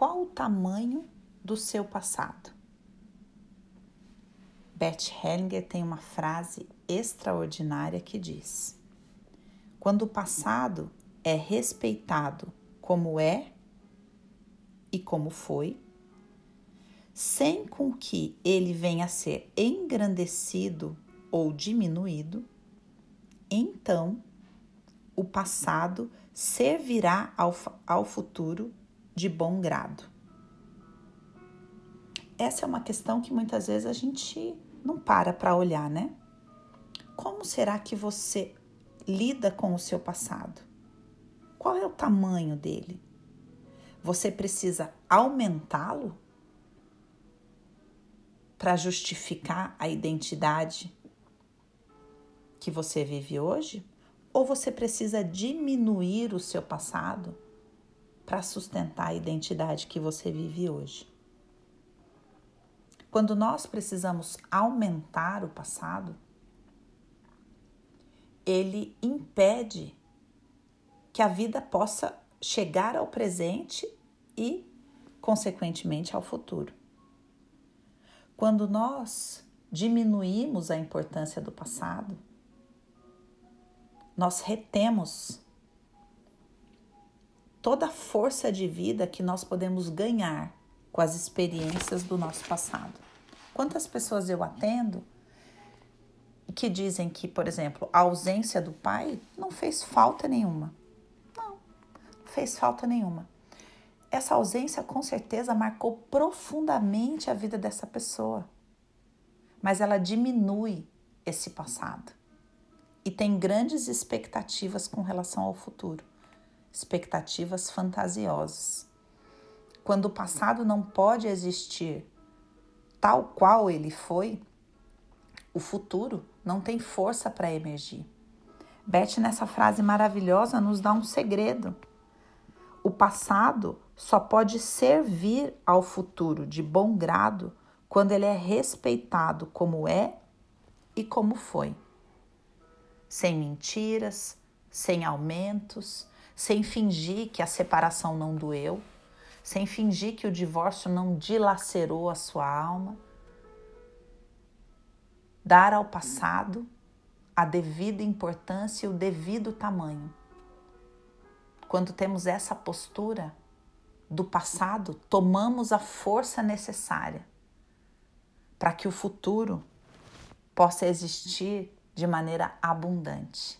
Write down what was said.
qual o tamanho do seu passado. Beth Hellinger tem uma frase extraordinária que diz: Quando o passado é respeitado como é e como foi, sem com que ele venha a ser engrandecido ou diminuído, então o passado servirá ao, ao futuro de bom grado. Essa é uma questão que muitas vezes a gente não para para olhar, né? Como será que você lida com o seu passado? Qual é o tamanho dele? Você precisa aumentá-lo para justificar a identidade que você vive hoje? Ou você precisa diminuir o seu passado para sustentar a identidade que você vive hoje? Quando nós precisamos aumentar o passado, ele impede que a vida possa chegar ao presente e, consequentemente, ao futuro. Quando nós diminuímos a importância do passado, nós retemos toda a força de vida que nós podemos ganhar com as experiências do nosso passado. Quantas pessoas eu atendo que dizem que, por exemplo, a ausência do pai não fez falta nenhuma. Não, não fez falta nenhuma. Essa ausência com certeza marcou profundamente a vida dessa pessoa, mas ela diminui esse passado e tem grandes expectativas com relação ao futuro, expectativas fantasiosas. Quando o passado não pode existir tal qual ele foi, o futuro não tem força para emergir. Beth, nessa frase maravilhosa, nos dá um segredo. O passado só pode servir ao futuro de bom grado quando ele é respeitado como é e como foi sem mentiras, sem aumentos, sem fingir que a separação não doeu, sem fingir que o divórcio não dilacerou a sua alma. Dar ao passado a devida importância e o devido tamanho. Quando temos essa postura do passado, tomamos a força necessária para que o futuro possa existir de maneira abundante.